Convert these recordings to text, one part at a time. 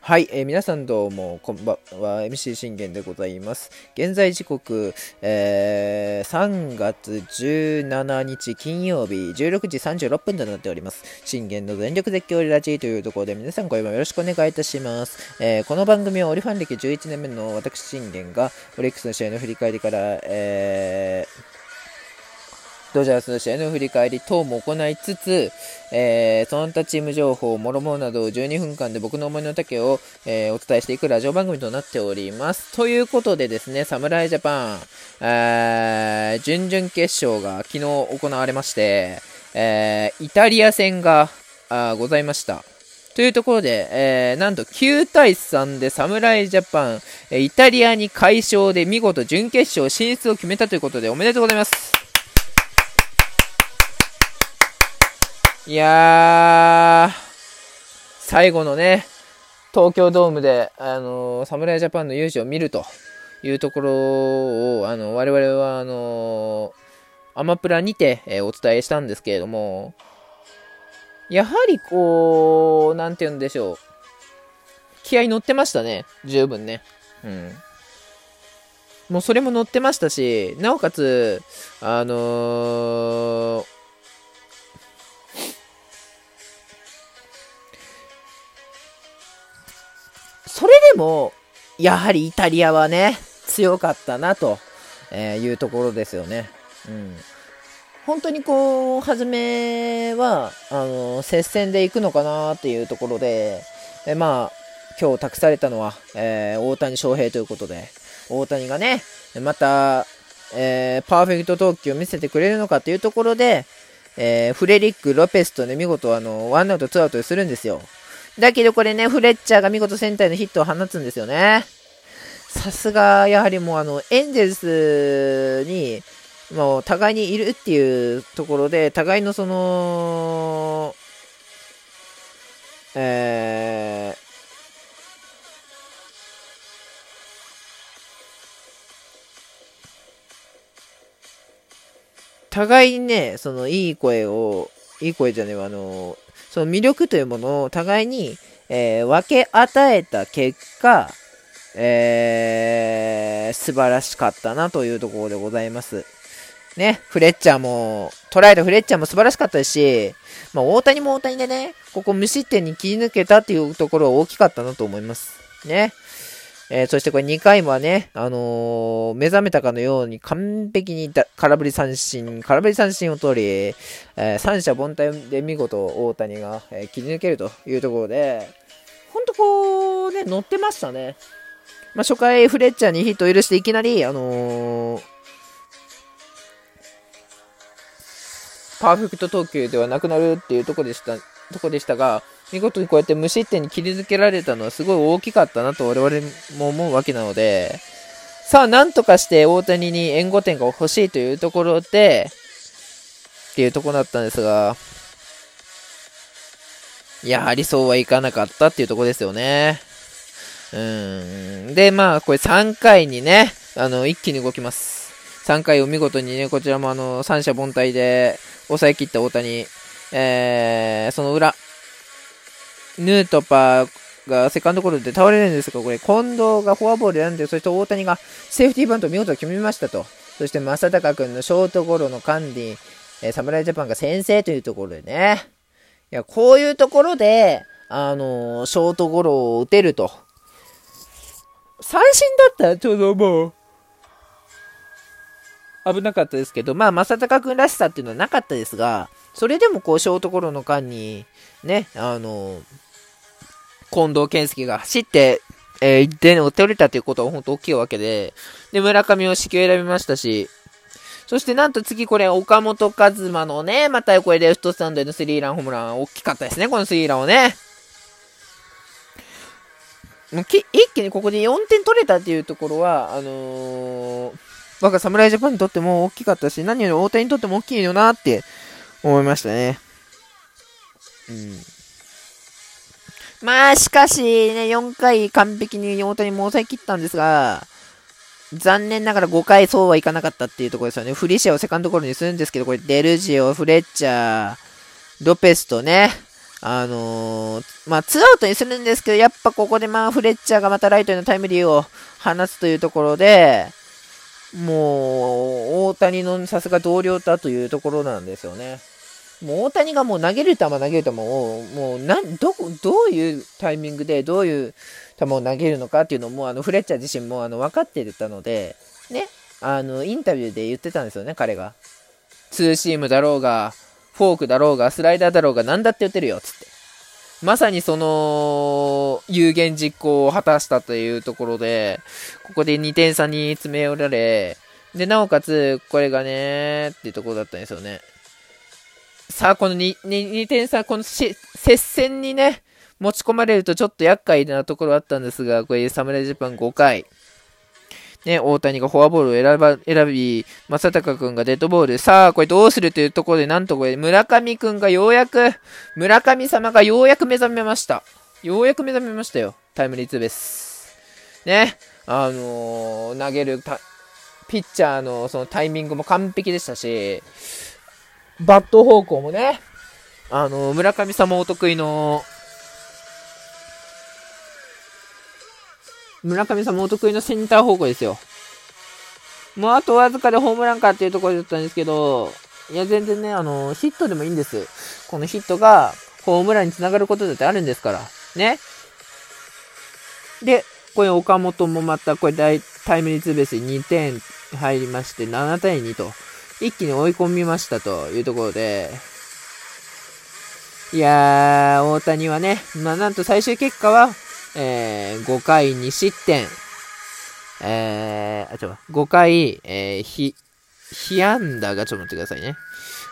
はい、えー、皆さんどうも、こんばんは、MC 信玄でございます。現在時刻、えー、3月17日金曜日、16時36分となっております。信玄の全力絶叫ラジーというところで皆さんご用よろしくお願いいたします。えー、この番組はオリファン歴11年目の私信玄が、オリックスの試合の振り返りから、えー、ドジャースの試合の振り返り等も行いつつ、えー、その他チーム情報、もろもろなどを12分間で僕の思いの丈を、えー、お伝えしていくラジオ番組となっております。ということでですね、侍ジャパン、えー、準々決勝が昨日行われまして、えー、イタリア戦があございました。というところで、えー、なんと9対3で侍ジャパン、イタリアに快勝で見事準決勝進出を決めたということでおめでとうございます。いやー、最後のね、東京ドームで、あのー、侍ジャパンの勇姿を見るというところを、あの、我々は、あのー、アマプラにて、えー、お伝えしたんですけれども、やはりこう、なんて言うんでしょう。気合乗ってましたね。十分ね。うん。もうそれも乗ってましたし、なおかつ、あのー、も、やはりイタリアはね、強かったなというところですよね。うん。本当にこう、初めは、あの、接戦で行くのかなっていうところで、でまあ、今日託されたのは、えー、大谷翔平ということで、大谷がね、また、えー、パーフェクト投球を見せてくれるのかというところで、えー、フレリック、ロペスとね、見事あの、ワンアウト、ツーアウトするんですよ。だけどこれね、フレッチャーが見事センターのヒットを放つんですよね。さすが、やはりもうあの、エンゼルスに、もう互いにいるっていうところで、互いのその、えー、互いにね、そのいい声を、いい声じゃねえわ、あの、その魅力というものを互いに、えー、分け与えた結果、えー、素晴らしかったなというところでございます。ね、フレッチャーも、捉えたフレッチャーも素晴らしかったですし、まあ、大谷も大谷でね、ここ無失点に切り抜けたっていうところは大きかったなと思います。ね。えー、そしてこれ2回もね、あのー、目覚めたかのように完璧に空振り三振、空振り三振を取り、えー、三者凡退で見事大谷が、え切り抜けるというところで、ほんとこうね、乗ってましたね。まあ、初回フレッチャーにヒットを許していきなり、あのパーフェクト投球ではなくなるっていうとこでした、とこでしたが、見事にこうやって無失点に切り抜けられたのはすごい大きかったなと我々も思うわけなので、さあ、なんとかして大谷に援護点が欲しいというところで、っていうところだったんですが、やはりそうはいかなかったっていうところですよね。うん。で、まあ、これ3回にね、あの、一気に動きます。3回を見事にね、こちらもあの、三者凡退で抑え切った大谷、えー、その裏、ヌートパーがセカンドゴロで倒れるんですが、これ、近藤がフォアボール選んで、そして大谷がセーフティーバントを見事決めましたと。そして、正隆君のショートゴロの間に、えー、侍ジャパンが先制というところでね。いや、こういうところで、あのー、ショートゴロを打てると。三振だった？らちょうどもう、危なかったですけど、まあ、正隆君らしさっていうのはなかったですが、それでもこう、ショートゴロの間に、ね、あの、近藤健介が走って、えー、1点を取れたということは本当大きいわけで、で、村上を指揮を選びましたし、そしてなんと次これ、岡本和真のね、またこれレフトスタンドへのスリーランホームラン、大きかったですね、このスリーランをね。もう一気にここで4点取れたっていうところは、あのー、我が侍ジャパンにとっても大きかったし、何より大谷にとっても大きいよなって思いましたね。うん。まあ、しかしね、4回完璧に大谷も抑え切ったんですが、残念ながら5回そうはいかなかったっていうところですよね。フリシアをセカンドゴロにするんですけど、これデルジオ、フレッチャー、ロペスとね、あのー、まあ、ツーアウトにするんですけど、やっぱここでまあ、フレッチャーがまたライトへのタイムリーを放つというところで、もう、大谷のさすが同僚だというところなんですよね。もう大谷がもう投げる球投げる球を、もうなんどこ、どういうタイミングでどういう球を投げるのかっていうのも、あのフレッチャー自身もあの分かってたので、ね、あのインタビューで言ってたんですよね、彼が。ツーシームだろうが、フォークだろうが、スライダーだろうが、何だって打てるよ、つって。まさにその、有言実行を果たしたというところで、ここで2点差に詰め寄られ、で、なおかつ、これがね、っていうところだったんですよね。さあ、この 2, 2, 2点差、この接戦にね、持ち込まれるとちょっと厄介なところあったんですが、これ、侍ジャパン5回。ね、大谷がフォアボールを選ば選び、正隆君がデッドボール。さあ、これどうするというところで、なんとこれ、村上君がようやく、村上様がようやく目覚めました。ようやく目覚めましたよ。タイムリーツーベース。ね、あのー、投げるピッチャーのそのタイミングも完璧でしたし、バット方向もね、あのー、村上様お得意の村上さんもお得意のセンター方向ですよ。もうあとわずかでホームランかっていうところだったんですけど、いや、全然ね、あの、ヒットでもいいんです。このヒットが、ホームランにつながることだってあるんですから。ね。で、これ岡本もまた、これ大タイムリーツーベースに2点入りまして、7対2と、一気に追い込みましたというところで、いやー、大谷はね、まあなんと最終結果は、えー、5回2失点、えー、あ、ちょ、5回、えー、ひ、被安打がちょっと待ってくださいね。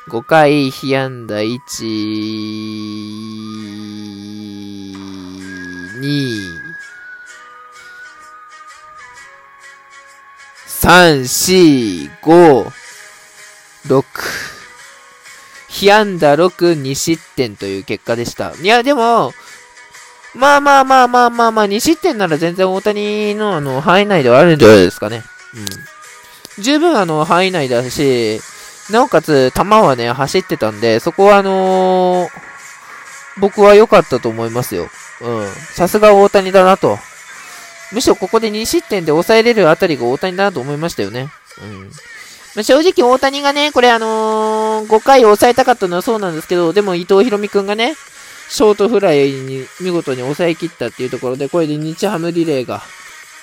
5回、被安打1、2、3、4、5、6、被安打6、2失点という結果でした。いや、でも、まあまあまあまあまあまあ、2失点なら全然大谷のあの範囲内ではあるんじゃないですかね。うん。十分あの範囲内だし、なおかつ球はね、走ってたんで、そこはあのー、僕は良かったと思いますよ。うん。さすが大谷だなと。むしろここで2失点で抑えれるあたりが大谷だなと思いましたよね。うん。まあ、正直大谷がね、これあのー、5回抑えたかったのはそうなんですけど、でも伊藤博美くんがね、ショートフライに見事に抑え切ったっていうところで、これで日ハムリレーが、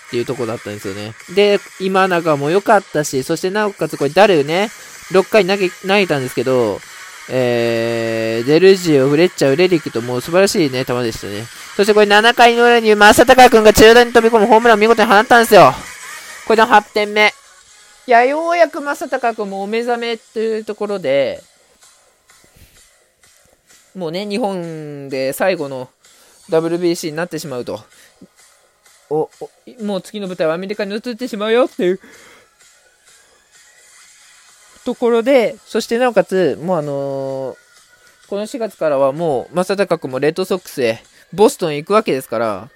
っていうところだったんですよね。で、今永も良かったし、そしてなおかつこれダルね、6回投げ、投げたんですけど、えー、デルジオ、フレッチャー、レリックともう素晴らしいね、球でしたね。そしてこれ7回の裏に正隆君が中段に飛び込むホームランを見事に放ったんですよ。これで8点目。いや、ようやく正隆君もお目覚めというところで、もうね、日本で最後の WBC になってしまうと。お、おもう次の舞台はアメリカに移ってしまうよっていうところで、そしてなおかつ、もうあのー、この4月からはもう、正隆君もレッドソックスへ、ボストンへ行くわけですから、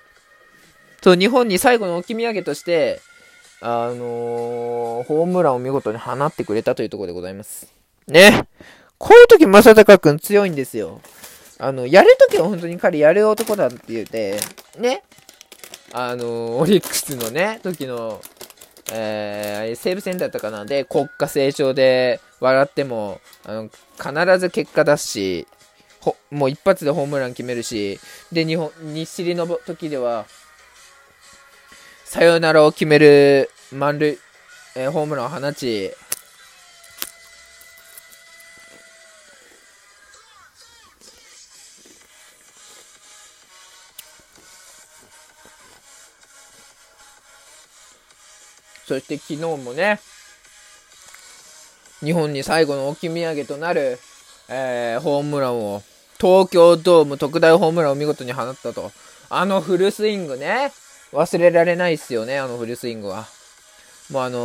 と日本に最後の置き土産として、あのー、ホームランを見事に放ってくれたというところでございます。ね。こういう時、正隆くん強いんですよ。あの、やるときは本当に彼やる男だって言って、ね。あの、オリックスのね、時の、えー、西武戦だったかなで、国家成長で笑っても、あの、必ず結果出すし、ほ、もう一発でホームラン決めるし、で、日本、日尻の時では、サヨナラを決める満塁、えー、ホームランを放ち、そして昨日もね、日本に最後の置き土産となる、えー、ホームランを、東京ドーム特大ホームランを見事に放ったと。あのフルスイングね。忘れられないっすよね、あのフルスイングは。もうあの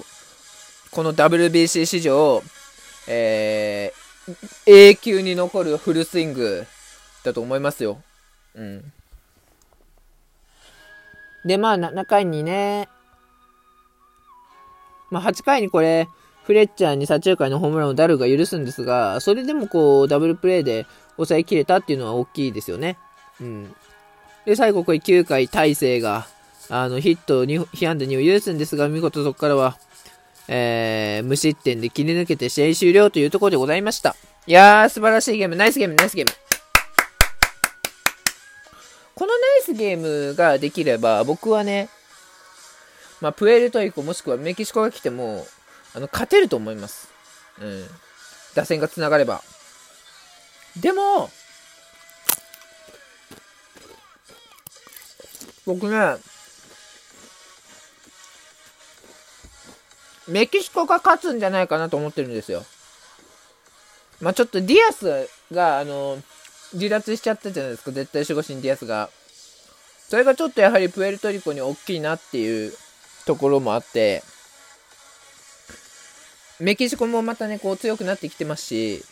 ー、この WBC 史上、えー、永久に残るフルスイングだと思いますよ。うん。で、まあ、7回にね、まあ、8回にこれ、フレッチャーに左中間のホームランをダルが許すんですが、それでもこう、ダブルプレーで抑えきれたっていうのは大きいですよね。うん。で、最後これ9回大勢が、あの、ヒット2、被安打2を許すんですが、見事そこからは、えー、無失点で切り抜けて試合終了というところでございました。いやー、素晴らしいゲーム、ナイスゲーム、ナイスゲーム。このナイスゲームができれば、僕はね、まあ、プエルトリコもしくはメキシコが来ても、あの、勝てると思います。うん。打線が繋がれば。でも、僕ね、メキシコが勝つんじゃないかなと思ってるんですよ。まあ、ちょっとディアスが、あの、離脱しちゃったじゃないですか、絶対守護神ディアスが。それがちょっとやはりプエルトリコに大きいなっていうところもあって、メキシコもまたね、こう強くなってきてますし、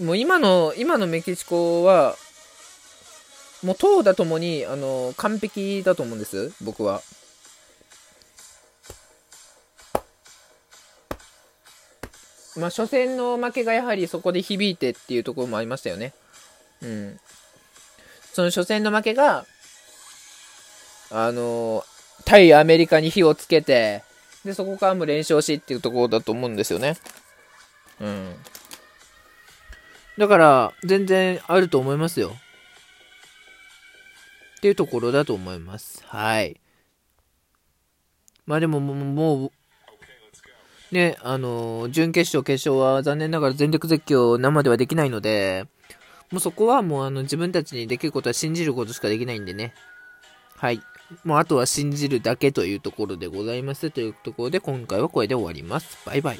もう今の、今のメキシコは、もう投打ともに、あの、完璧だと思うんです、僕は。まあ、初戦の負けがやはりそこで響いてっていうところもありましたよね。うん。その初戦の負けが、あの、対アメリカに火をつけて、で、そこからも連勝しっていうところだと思うんですよね。うん。だから、全然あると思いますよ。っていうところだと思います。はい。まあでも、もう、ね、あのー、準決勝、決勝は残念ながら全力絶叫生ではできないので、もうそこはもうあの自分たちにできることは信じることしかできないんでね。はい。もうあとは信じるだけというところでございます。というところで今回はこれで終わります。バイバイ。